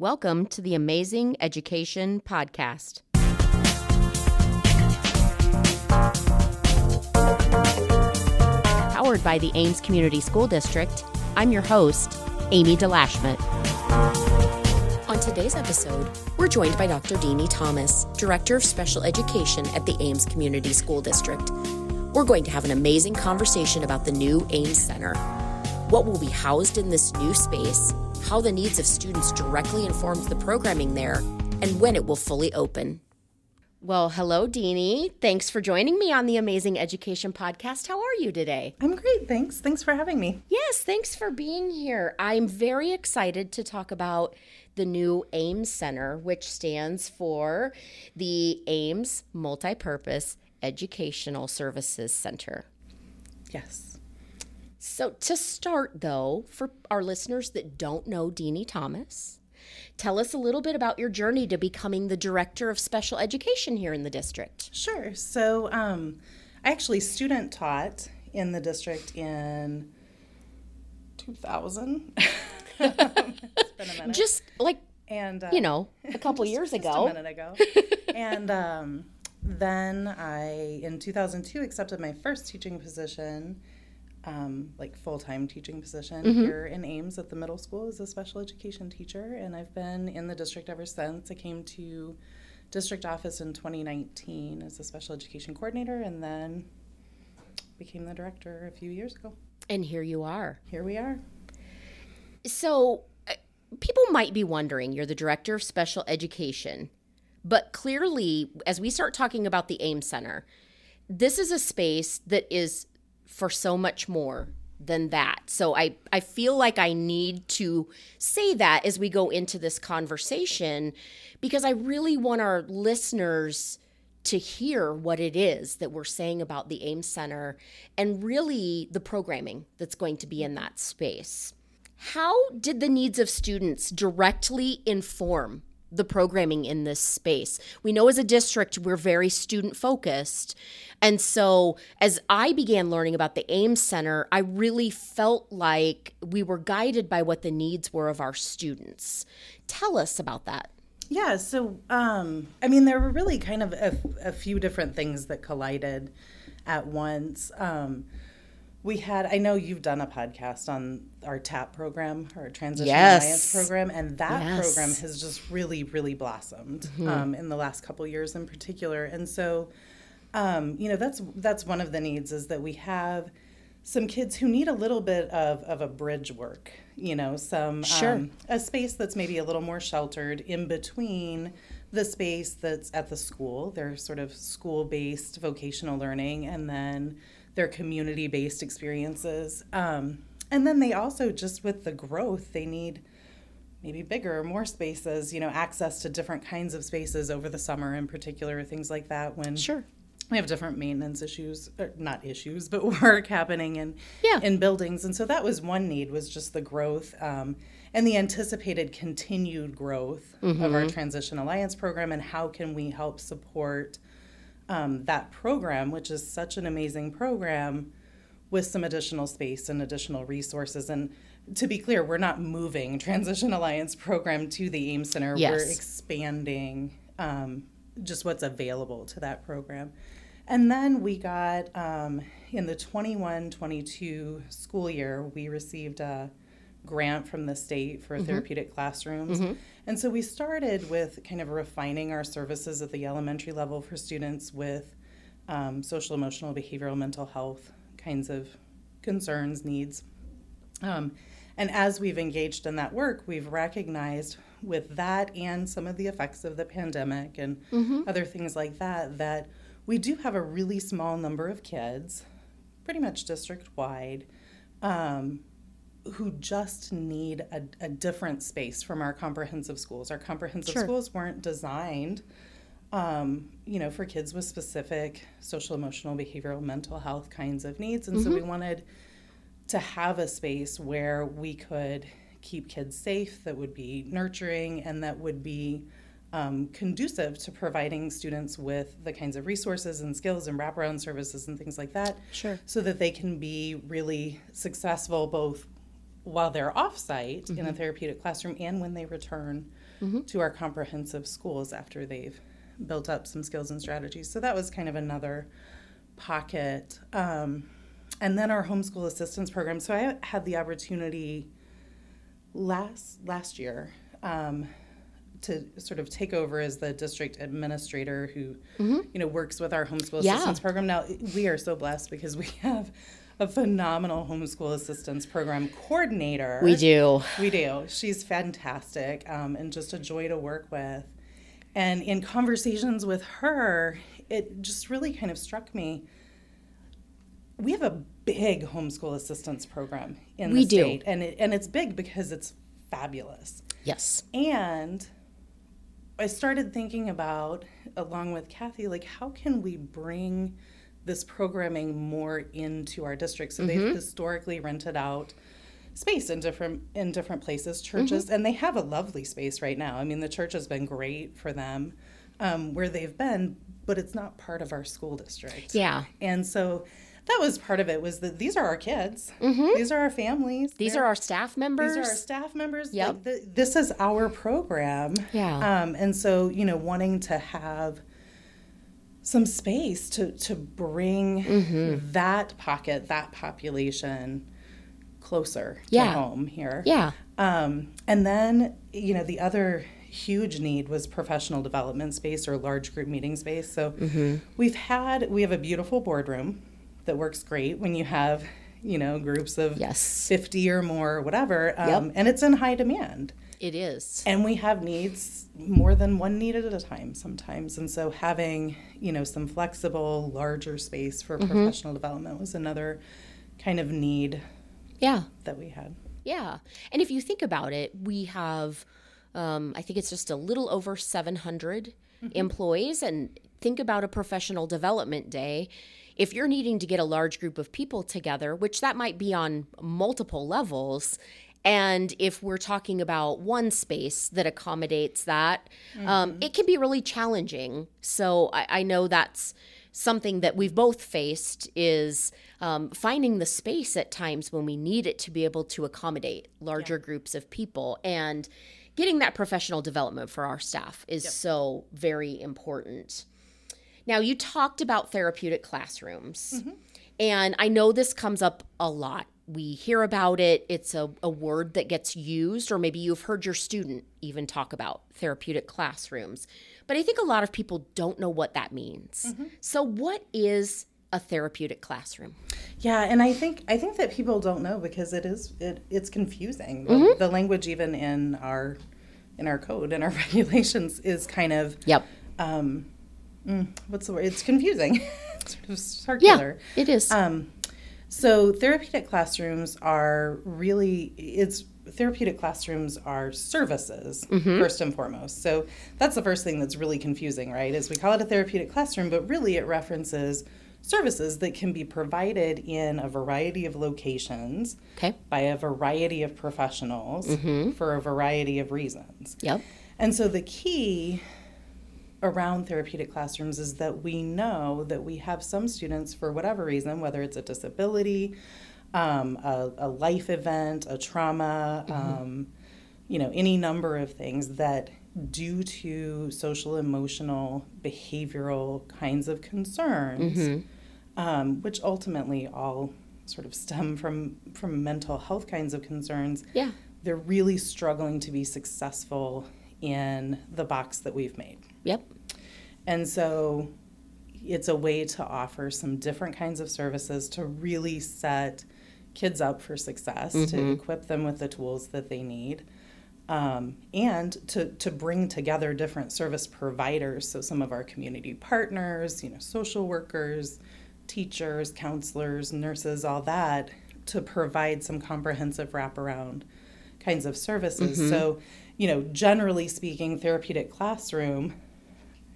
Welcome to the Amazing Education Podcast. Powered by the Ames Community School District, I'm your host, Amy DeLashmet. On today's episode, we're joined by Dr. Deani Thomas, Director of Special Education at the Ames Community School District. We're going to have an amazing conversation about the new Ames Center, what will be housed in this new space, how the needs of students directly informs the programming there, and when it will fully open. Well, hello, Deani. Thanks for joining me on the Amazing Education Podcast. How are you today? I'm great. Thanks. Thanks for having me. Yes, thanks for being here. I'm very excited to talk about the new Ames Center, which stands for the Ames Multipurpose Educational Services Center. Yes. So, to start though, for our listeners that don't know Deani Thomas, tell us a little bit about your journey to becoming the Director of Special Education here in the district. Sure. So, um, I actually student taught in the district in 2000. Just like, and uh, you know, a couple just- years just ago. a minute ago. and um, then I, in 2002, accepted my first teaching position, um, like full time teaching position Mm-hmm. here in Ames at the middle school as a special education teacher. And I've been in the district ever since. I came to district office in 2019 as a special education coordinator and then became the director a few years ago. And here you are. Here we are. So, uh, people might be wondering you're the Director of Special Education, but clearly, as we start talking about the Ames Center, this is a space that is for so much more than that. So I, I feel like I need to say that as we go into this conversation because I really want our listeners to hear what it is that we're saying about the Ames Center and really the programming that's going to be in that space. How did the needs of students directly inform the programming in this space? We know as a district we're very student focused. And so as I began learning about the Ames Center, I really felt like we were guided by what the needs were of our students. Tell us about that. Yeah, so um, I mean, there were really kind of a, a few different things that collided at once. Um, we had, I know you've done a podcast on our TAP program, our Transition Yes. Alliance program, and that Yes. program has just really, really blossomed um, in the last couple years in particular. And so, um, you know, that's that's one of the needs is that we have some kids who need a little bit of, of a bridge work, you know, some Sure. um, a space that's maybe a little more sheltered in between the space that's at the school, their sort of school based vocational learning, and then their community based experiences. Um, and then they also, just with the growth, they need maybe bigger, more spaces, you know, access to different kinds of spaces over the summer in particular, things like that when Sure. we have different maintenance issues or not issues but work happening in Yeah. in buildings and so that was one need was just the growth um, and the anticipated continued growth of our transition alliance program and how can we help support um, that program which is such an amazing program with some additional space and additional resources. And to be clear we're not moving transition alliance program to the ames center. Yes. we're expanding um, just what's available to that program. And then we got um, in the 21 22 school year, we received a grant from the state for therapeutic classrooms. And so we started with kind of refining our services at the elementary level for students with um, social, emotional, behavioral, mental health kinds of concerns, needs. Um, and as we've engaged in that work, we've recognized with that and some of the effects of the pandemic and other things like that, that we do have a really small number of kids, pretty much district wide, um, who just need a, a different space from our comprehensive schools. Our comprehensive Sure. schools weren't designed um, you know, for kids with specific social, emotional, behavioral, mental health kinds of needs. And so we wanted to have a space where we could keep kids safe, that would be nurturing, and that would be um, conducive to providing students with the kinds of resources and skills and wraparound services and things like that Sure. so that they can be really successful both while they're offsite mm-hmm. in a therapeutic classroom and when they return mm-hmm. to our comprehensive schools after they've built up some skills and strategies. So that was kind of another pocket. Um, and then our homeschool assistance program. So I had the opportunity last last year um, to sort of take over as the district administrator who mm-hmm. you know works with our homeschool yeah. assistance program. Now we are so blessed because we have a phenomenal homeschool assistance program coordinator. We do. We do. She's fantastic um, and just a joy to work with. And in conversations with her, it just really kind of struck me. We have a big homeschool assistance program in we the state, do. and it, and it's big because it's fabulous. Yes. And I started thinking about, along with Kathy, like how can we bring this programming more into our district? So mm-hmm. they've historically rented out space in different in different places, churches, mm-hmm. and they have a lovely space right now. I mean, the church has been great for them um, where they've been, but it's not part of our school district. Yeah, and so that was part of it was that these are our kids mm-hmm. these are our families these They're, are our staff members these are our staff members yep. Like the, this is our program yeah um, and so you know wanting to have some space to to bring mm-hmm. that pocket that population closer yeah. to home here yeah um, and then you know the other huge need was professional development space or large group meeting space so mm-hmm. we've had we have a beautiful boardroom that works great when you have you know groups of yes 50 or more or whatever um, yep. and it's in high demand it is. And we have needs more than one need at a time sometimes. And so having you know some flexible larger space for mm-hmm. professional development was another kind of need yeah. that we had. Yeah. And if you think about it we have um, i think it's just a little over 700 mm-hmm. employees. And think about a professional development day. If you're needing to get a large group of people together, which that might be on multiple levels, and if we're talking about one space that accommodates that, um, mm-hmm. um, it can be really challenging. So I, I, know that's something that we've both faced is um, finding the space at times when we need it to be able to accommodate larger yeah. groups of people and getting that professional development for our staff is yep. so very important. Now, you talked about therapeutic classrooms, mm-hmm. and I know this comes up a lot. We hear about it, it's a, a word that gets used, or maybe you've heard your student even talk about therapeutic classrooms. But I think a lot of people don't know what that means. Mm-hmm. So, what is a therapeutic classroom? Yeah, and I think I think that people don't know because it is it, it's confusing. Mm-hmm. The, the language even in our in our code and our regulations is kind of yep. Um, mm, what's the word? It's confusing. it's sort of circular. Yeah, it is. Um, so therapeutic classrooms are really it's therapeutic classrooms are services mm-hmm. first and foremost. So that's the first thing that's really confusing, right? Is we call it a therapeutic classroom, but really it references services that can be provided in a variety of locations okay. by a variety of professionals mm-hmm. for a variety of reasons. Yep. And so the key around therapeutic classrooms is that we know that we have some students, for whatever reason, whether it's a disability, um, a, a, life event, a trauma, mm-hmm. um, you know, any number of things that, due to social, emotional, behavioral kinds of concerns, mm-hmm. um, which ultimately all sort of stem from from mental health kinds of concerns. Yeah, they're really struggling to be successful in the box that we've made. Yep. And so it's a way to offer some different kinds of services to really set kids up for success, mm-hmm. to equip them with the tools that they need. Um, and to, to bring together different service providers. So, some of our community partners, you know, social workers, teachers, counselors, nurses, all that, to provide some comprehensive wraparound kinds of services. Mm-hmm. So, you know, generally speaking, therapeutic classroom,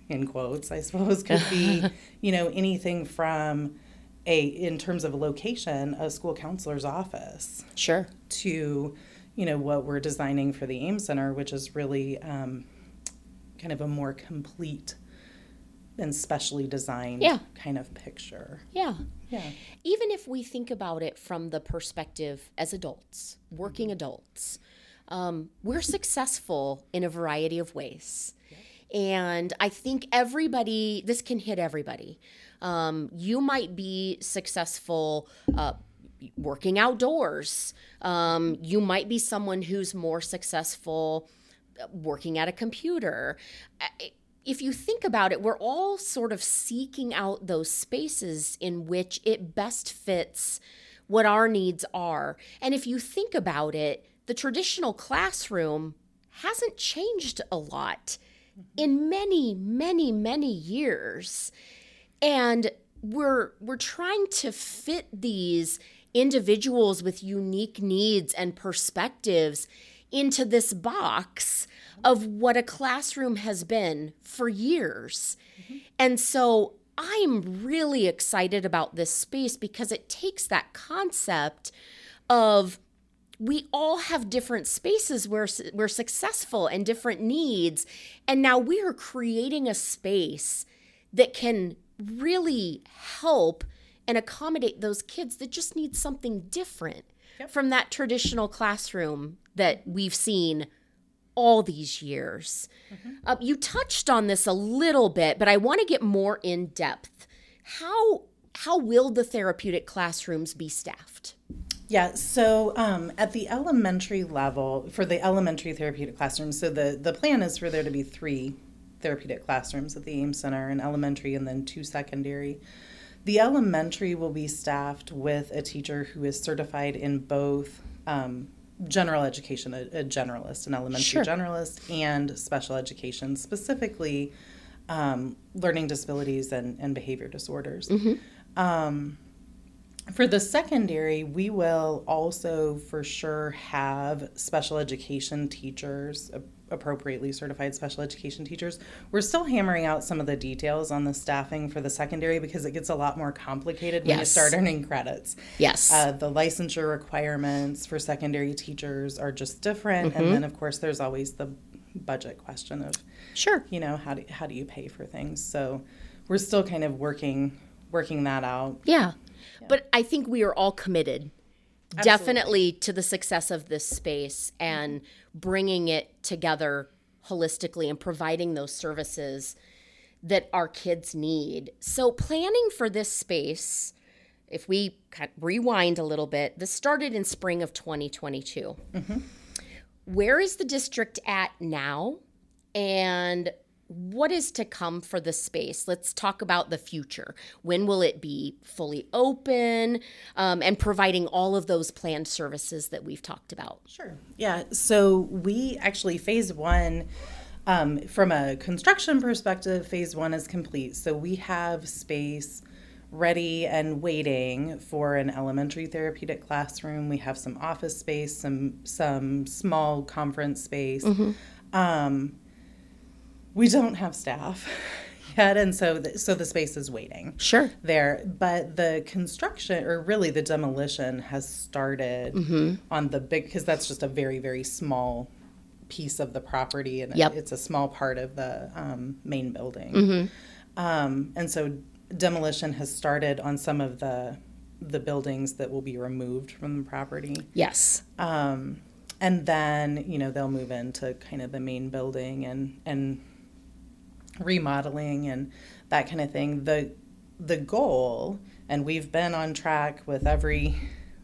in quotes, I suppose, could be, you know, anything from a, in terms of a location, a school counselor's office. Sure. To, you know, what we're designing for the Ames Center, which is really um, kind of a more complete and specially designed Yeah. kind of picture. Yeah. Yeah. Even if we think about it from the perspective as adults, working adults, um, we're successful in a variety of ways. And I think everybody, this can hit everybody. Um, you might be successful uh, working outdoors. Um, you might be someone who's more successful uh, working at a computer. If you think about it, we're all sort of seeking out those spaces in which it best fits what our needs are. And if you think about it, the traditional classroom hasn't changed a lot in many, many, many years and we're we're trying to fit these individuals with unique needs and perspectives into this box of what a classroom has been for years. Mm-hmm. And so I'm really excited about this space because it takes that concept of we all have different spaces where we're successful and different needs. And now we are creating a space that can really help and accommodate those kids that just need something different from that traditional classroom that we've seen all these years. Uh, you touched on this a little bit, but I want to get more in depth. How how will the therapeutic classrooms be staffed? Yeah, so um, at the elementary level, for the elementary therapeutic classrooms, so the, the plan is for there to be three therapeutic classrooms at the Ames Center, an elementary and then two secondary. The elementary will be staffed with a teacher who is certified in both um, general education, a, a generalist, an elementary Sure. generalist, and special education, specifically um, learning disabilities and, and behavior disorders. Um, for the secondary, we will also for sure have special education teachers, appropriately certified special education teachers. We're still hammering out some of the details on the staffing for the secondary because it gets a lot more complicated when you start earning credits. Yes. Uh, the licensure requirements for secondary teachers are just different. And then, of course, there's always the budget question of sure. you know how do, how do you pay for things so we're still kind of working working that out Yeah. But I think we are all committed definitely to the success of this space and mm-hmm. bringing it together holistically and providing those services that our kids need. So, planning for this space, if we kind of rewind a little bit, this started in spring of 2022. Mm-hmm. Where is the district at now? And what is to come for the space? Let's talk about the future. When will it be fully open um, and providing all of those planned services that we've talked about? Sure. Yeah. So we actually phase one, um, from a construction perspective, phase one is complete. So we have space ready and waiting for an elementary therapeutic classroom. We have some office space, some some small conference space. Um, we don't have staff yet, and so the, so the space is waiting Sure. there but the construction or really the demolition has started Mm-hmm. on the big because that's just a very very small piece of the property and Yep. it's a small part of the um, main building Mm-hmm. um, and so demolition has started on some of the the buildings that will be removed from the property Yes. um, and then you know they'll move into kind of the main building and and remodeling and that kind of thing. The the goal and we've been on track with every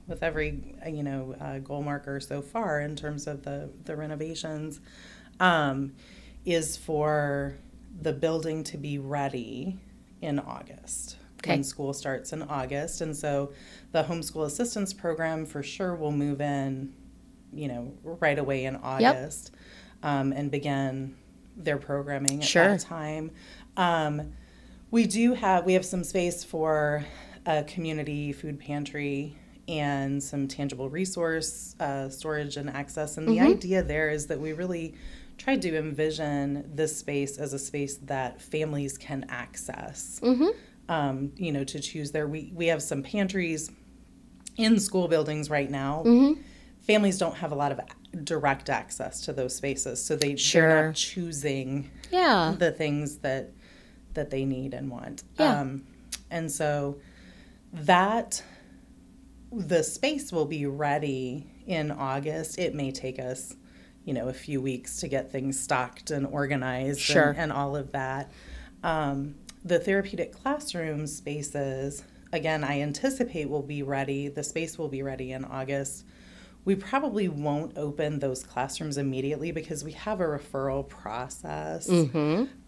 with every uh, you know uh, goal marker so far in terms of the the renovations um, is for the building to be ready in August. Okay. when school starts in August and so the homeschool assistance program for sure will move in you know right away in August um, and begin their programming at Sure. that time. Um, we do have we have some space for a community food pantry and some tangible resource uh, storage and access. And the idea there is that we really tried to envision this space as a space that families can access. Um, you know, to choose there. We we have some pantries in school buildings right now. Families don't have a lot of direct access to those spaces, so they Sure. they're not choosing Yeah. the things that that they need and want. Yeah. Um, and so that the space will be ready in August. It may take us, you know, a few weeks to get things stocked and organized Sure. and, and all of that. Um, the therapeutic classroom spaces, again, I anticipate will be ready. The space will be ready in August. We probably won't open those classrooms immediately because we have a referral process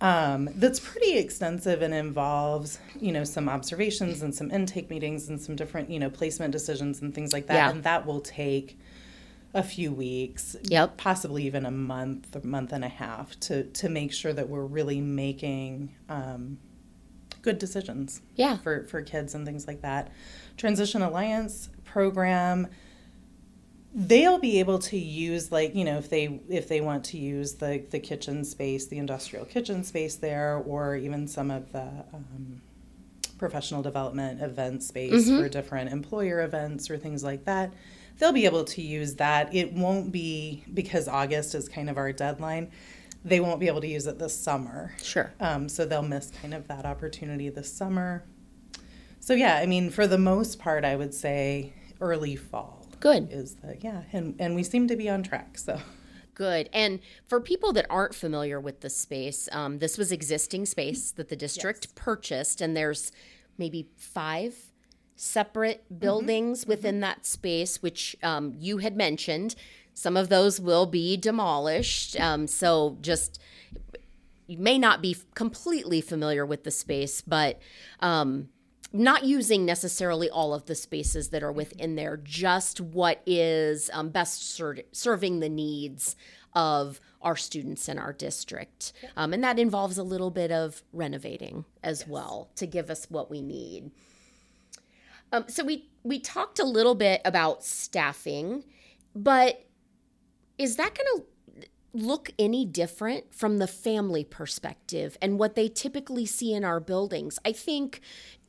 um, that's pretty extensive and involves, you know, some observations and some intake meetings and some different, you know, placement decisions and things like that. Yeah. And that will take a few weeks, Yep. possibly even a month, a month and a half to to make sure that we're really making um, good decisions Yeah. for for kids and things like that. Transition Alliance program they'll be able to use like you know if they if they want to use the the kitchen space the industrial kitchen space there or even some of the um, professional development event space for different employer events or things like that they'll be able to use that. It won't be because august is kind of our deadline they won't be able to use it this summer. Sure. um, so they'll miss kind of that opportunity this summer. So yeah i mean for the most part i would say early fall Good. is that, yeah and and we seem to be on track so Good. And for people that aren't familiar with the space, um, this was existing space that the district purchased, and there's maybe five separate buildings within that space, which um, you had mentioned. Some of those will be demolished. Um, so just you may not be completely familiar with the space, but um, not using necessarily all of the spaces that are within there, just what is um, best ser- serving the needs of our students in our district. Um, and that involves a little bit of renovating as well to give us what we need. Um, so we we talked a little bit about staffing, but is that going to look any different from the family perspective and what they typically see in our buildings? I think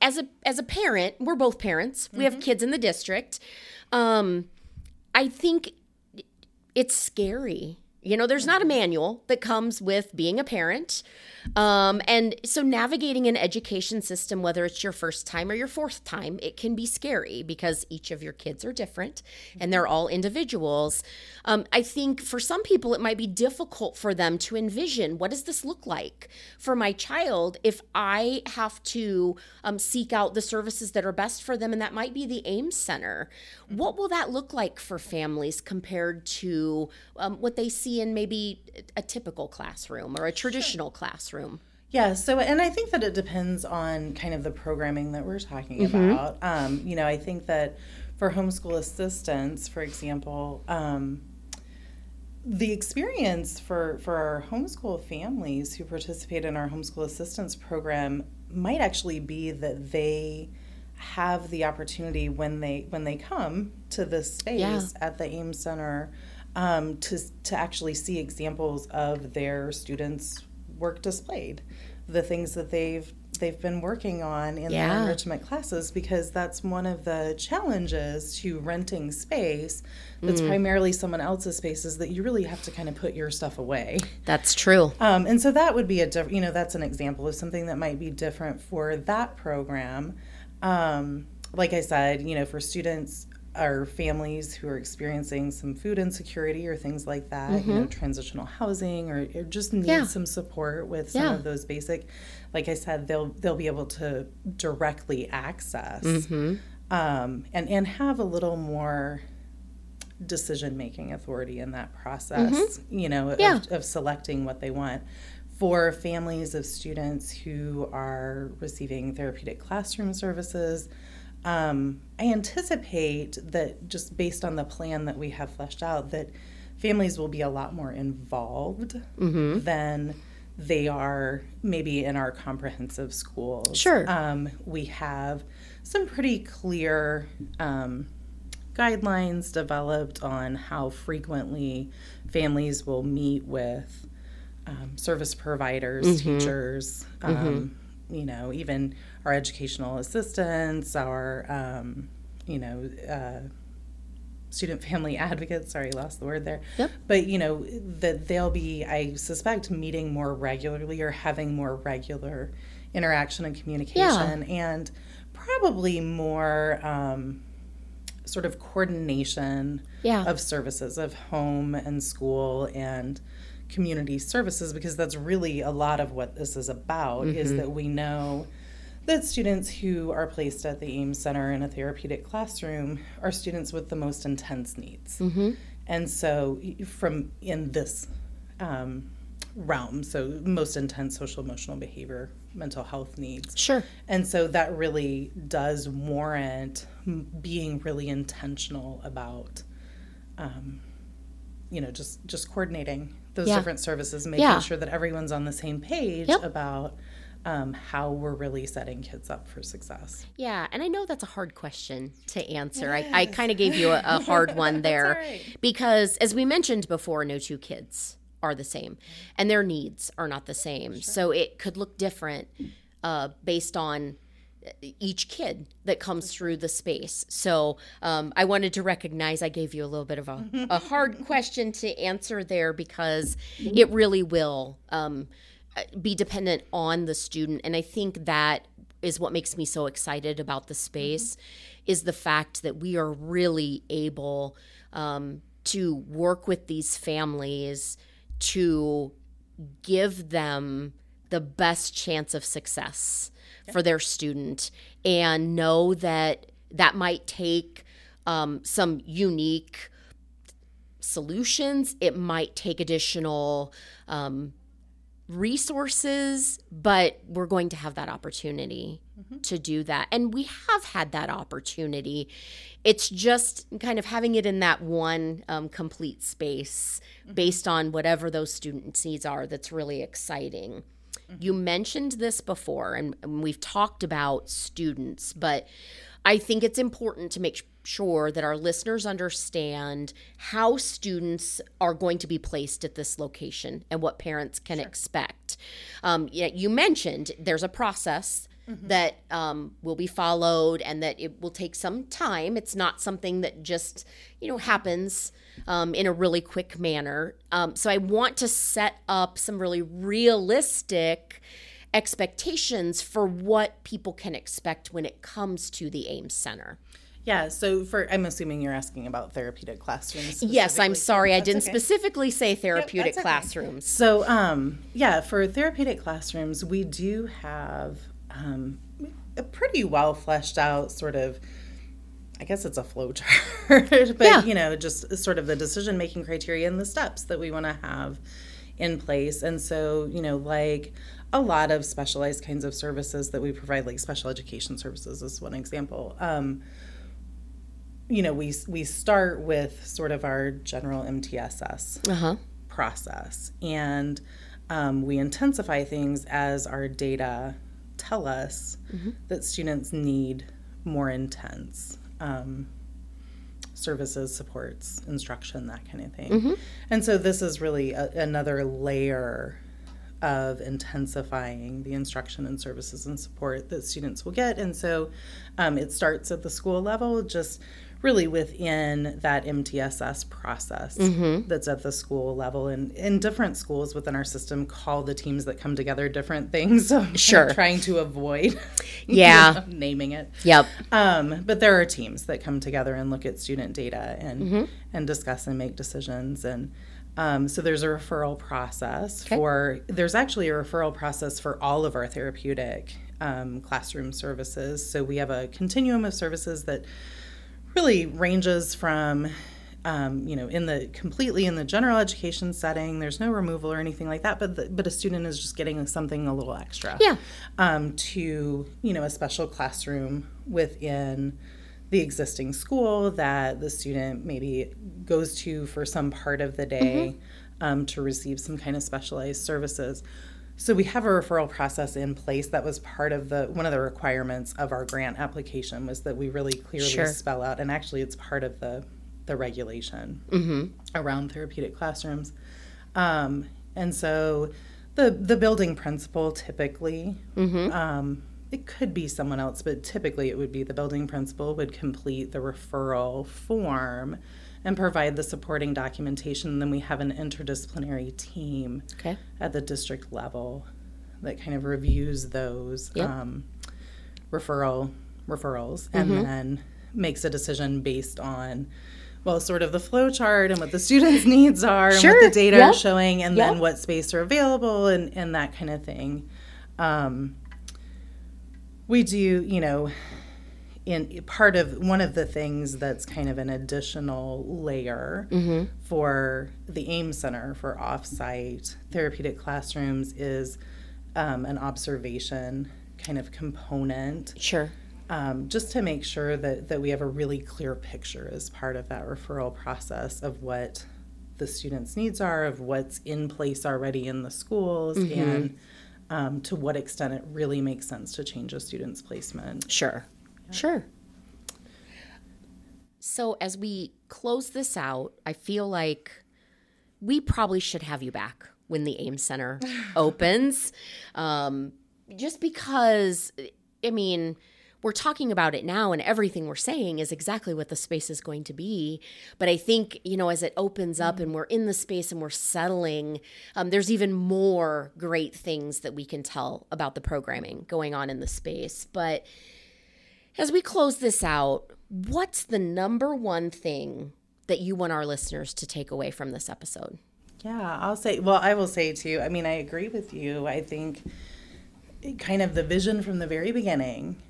as a as a parent, we're both parents. We have kids in the district. Um, I think it's scary. You know, there's not a manual that comes with being a parent. Um, and so navigating an education system, whether it's your first time or your fourth time, it can be scary because each of your kids are different and they're all individuals. Um, I think for some people, it might be difficult for them to envision what does this look like for my child if I have to um, seek out the services that are best for them, and that might be the Ames Center. What will that look like for families compared to um, what they see in maybe a typical classroom or a traditional classroom? Yeah, so and I think that it depends on kind of the programming that we're talking about. Um, you know, I think that for homeschool assistants, for example, um, the experience for for our homeschool families who participate in our homeschool assistance program might actually be that they have the opportunity when they when they come to this space Yeah. at the Ames Center um, to to actually see examples of their students' work displayed, the things that they've they've been working on in Yeah. their enrichment classes, because that's one of the challenges to renting space that's primarily someone else's space is that you really have to kind of put your stuff away. That's true. Um, and so that would be a diff- you know that's an example of something that might be different for that program. Um, like I said, you know, for students or families who are experiencing some food insecurity or things like that, you know, mm-hmm. transitional housing or, or just need Yeah. some support with some Yeah. of those basic. Like I said, they'll they'll be able to directly access mm-hmm. um, and and have a little more decision making authority in that process. Mm-hmm. You know, Yeah. of, of selecting what they want. For families of students who are receiving therapeutic classroom services, um, I anticipate that just based on the plan that we have fleshed out, that families will be a lot more involved than they are maybe in our comprehensive schools. Sure. Um, we have some pretty clear um, guidelines developed on how frequently families will meet with um, service providers, teachers, um, you know, even our educational assistants, our, um, you know, uh, student family advocates. Sorry, lost the word there. Yep. But, you know, that they'll be, I suspect, meeting more regularly or having more regular interaction and communication, and probably more um, sort of coordination Yeah. of services of home and school and community services because that's really a lot of what this is about is that we know that students who are placed at the Ames Center in a therapeutic classroom are students with the most intense needs. And so, from in this um, realm, so most intense social emotional behavior, mental health needs. Sure. And so that really does warrant being really intentional about, um, you know, just just coordinating those Yeah. different services, making Yeah. sure that everyone's on the same page Yep. about um, how we're really setting kids up for success. Yeah, and I know that's a hard question to answer. I, I kind of gave you a, a hard one there right. because, as we mentioned before, no two kids are the same and their needs are not the same. So it could look different uh, based on uh, each kid that comes through the space. So um, I wanted to recognize I gave you a little bit of a, a hard question to answer there because it really will um, be dependent on the student. And I think that is what makes me so excited about the space is the fact that we are really able um, to work with these families to give them the best chance of success for their student and know that that might take um, some unique solutions. It might take additional um, resources but we're going to have that opportunity mm-hmm. to do that. And we have had that opportunity. It's just kind of having it in that one um, complete space mm-hmm. based on whatever those students needs are that's really exciting. Mm-hmm. You mentioned this before and, and we've talked about students but i think it's important to make sure that our listeners understand how students are going to be placed at this location and what parents can expect um, yeah, you mentioned there's a process that um, will be followed and that it will take some time. It's not something that just, you know, happens um, in a really quick manner. Um, so I want to set up some really realistic expectations for what people can expect when it comes to the Ames Center. Yeah, so for I'm assuming you're asking about therapeutic classrooms. Yes, I'm sorry, I didn't okay. specifically say therapeutic that's okay. classrooms. So, um, yeah, for therapeutic classrooms, we do have um, a pretty well fleshed out sort of. I guess it's a flow chart, but Yeah. you know, just sort of the decision making criteria and the steps that we want to have in place. And so, you know, like a lot of specialized kinds of services that we provide, like special education services, is one example. Um, you know, we we start with sort of our general MTSS Uh huh. process. And um, we intensify things as our data tell us that students need more intense um, services, supports, instruction, that kind of thing. And so this is really a, another layer of intensifying the instruction and services and support that students will get. And so um, it starts at the school level, just really within that MTSS process that's at the school level. And in different schools within our system call the teams that come together different things. So I'm Sure. trying to avoid Yeah. naming it. Yep. Um, but there are teams that come together and look at student data and and discuss and make decisions. And um, so there's a referral process Okay. for. There's actually a referral process for all of our therapeutic um, classroom services. So we have a continuum of services that really ranges from. Um, you know, in the completely in the general education setting, there's no removal or anything like that, but the, but a student is just getting something a little extra Yeah. um, to you know a special classroom within the existing school that the student maybe goes to for some part of the day um, to receive some kind of specialized services. So we have a referral process in place. That was part of the one of the requirements of our grant application was that we really clearly Sure. spell out, and actually it's part of the the regulation around therapeutic classrooms. Um, and so the the building principal typically um, it could be someone else, but typically it would be the building principal would complete the referral form and provide the supporting documentation. then we have an interdisciplinary team Okay. at the district level that kind of reviews those Yep. um, referral referrals and Mm-hmm. then makes a decision based on well sort of the flow chart and what the students needs are and Sure. what the data Yep. are showing and Yep. then what space are available and, and that kind of thing um, we do you know in part of one of the things that's kind of an additional layer Mm-hmm. for the Ames Center for offsite therapeutic classrooms is um, an observation kind of component, Sure. um, just to make sure that, that we have a really clear picture as part of that referral process of what the students' needs are, of what's in place already in the schools, and um, to what extent it really makes sense to change a student's placement. Sure. Sure. So, as we close this out, I feel like we probably should have you back when the Ames Center opens. Um, just because, I mean, we're talking about it now, and everything we're saying is exactly what the space is going to be. But I think, you know, as it opens up and we're in the space and we're settling, um, there's even more great things that we can tell about the programming going on in the space. But as we close this out, what's the number one thing that you want our listeners to take away from this episode? Yeah, I'll say, well, I will say too, I mean, I agree with you. I think kind of the vision from the very beginning,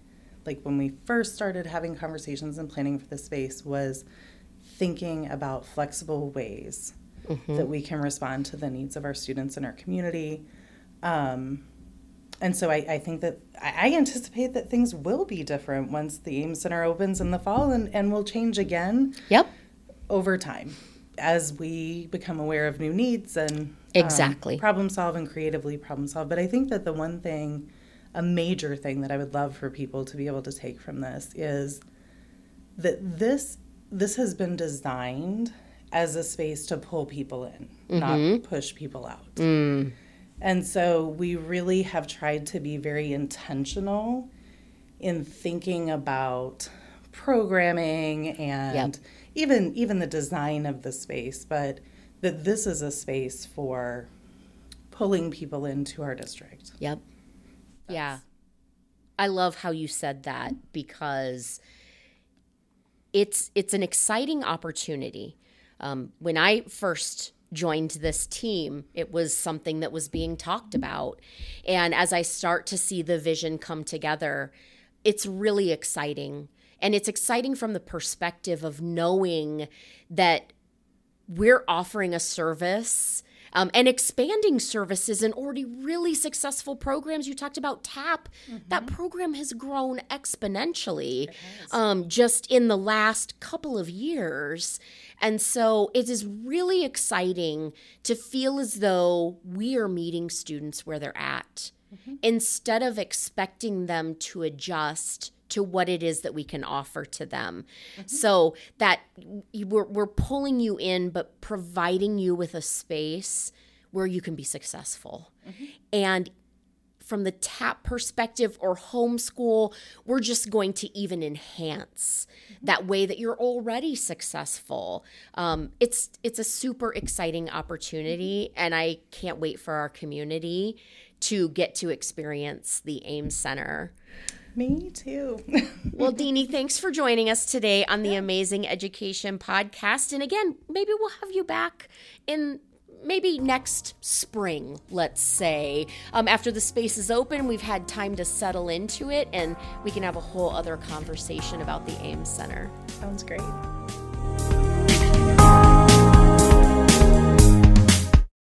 like when we first started having conversations and planning for the space, was thinking about flexible ways that we can respond to the needs of our students and our community. Um, and so I, I think that I, anticipate that things will be different once the Ames Center opens in the fall and, and will change again Yep. over time as we become aware of new needs and um, Exactly. problem solve and creatively problem solve. But I think that the one thing, a major thing that I would love for people to be able to take from this is that this this has been designed as a space to pull people in, not mm-hmm. push people out. Mm. And so we really have tried to be very intentional in thinking about programming and Yep. even even the design of the space, but that this is a space for pulling people into our district. Yep. Yeah. I love how you said that because it's it's an exciting opportunity. Um, when I first joined this team, it was something that was being talked about, and as I start to see the vision come together, it's really exciting, and it's exciting from the perspective of knowing that we're offering a service um, and expanding services and already really successful programs. You talked about TAP. That program has grown exponentially um, just in the last couple of years. And so it is really exciting to feel as though we are meeting students where they're at instead of expecting them to adjust to what it is that we can offer to them. Mm-hmm. So that we're, we're pulling you in, but providing you with a space where you can be successful. Mm-hmm. And from the TAP perspective or homeschool, we're just going to even enhance mm-hmm. that way that you're already successful. Um, it's it's a super exciting opportunity, and I can't wait for our community to get to experience the Ames Center. Me too. Well, Deani, thanks for joining us today on the Amazing Education Podcast. And again, maybe we'll have you back in maybe next spring, let's say. Um, after the space is open, we've had time to settle into it, and we can have a whole other conversation about the Ames Center. Sounds great.